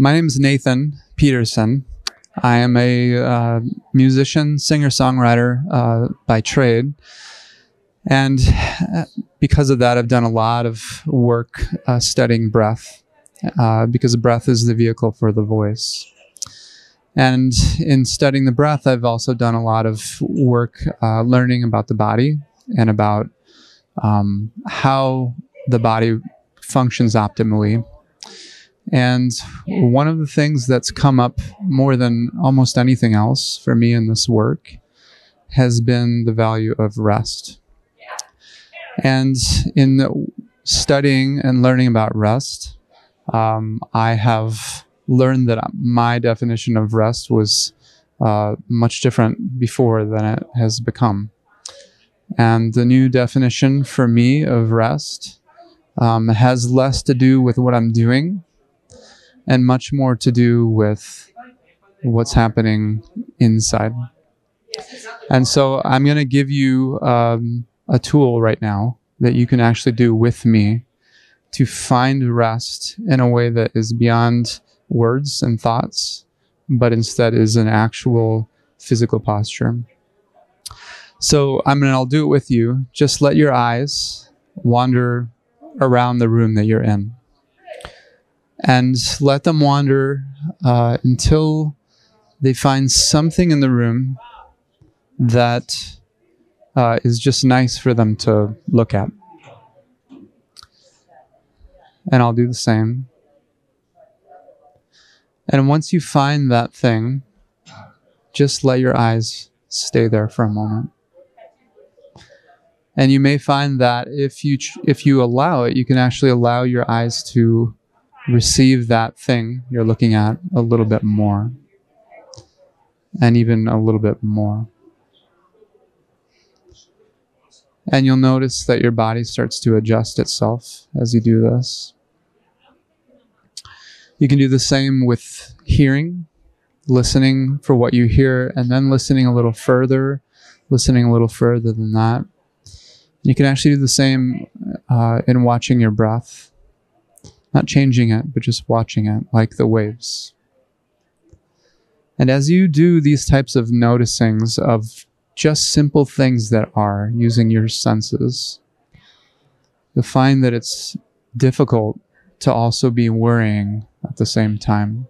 My name is Nathan Peterson. I am a uh, musician, singer, songwriter uh, by trade. And uh, because of that, I've done a lot of work uh, studying breath, uh, because breath is the vehicle for the voice. And in studying the breath, I've also done a lot of work uh, learning about the body and about um, how the body functions optimally. And one of the things that's come up more than almost anything else for me in this work has been the value of rest. And in studying and learning about rest, um, I have learned that my definition of rest was uh, much different before than it has become. And the new definition for me of rest um, has less to do with what I'm doing and much more to do with what's happening inside. And so I'm going to give you um, a tool right now that you can actually do with me to find rest in a way that is beyond words and thoughts, but instead is an actual physical posture. So I mean, I'll do it with you. Just let your eyes wander around the room that you're in. And let them wander uh, until they find something in the room that uh, is just nice for them to look at. And I'll do the same. And once you find that thing, just let your eyes stay there for a moment. And you may find that if you ch- if you allow it, you can actually allow your eyes to receive that thing you're looking at a little bit more. And even a little bit more. And you'll notice that your body starts to adjust itself as you do this. You can do the same with hearing, listening for what you hear, and then listening a little further, listening a little further than that. You can actually do the same uh, in watching your breath, not changing it, but just watching it like the waves. And as you do these types of noticings of just simple things that are using your senses, you'll find that it's difficult to also be worrying at the same time.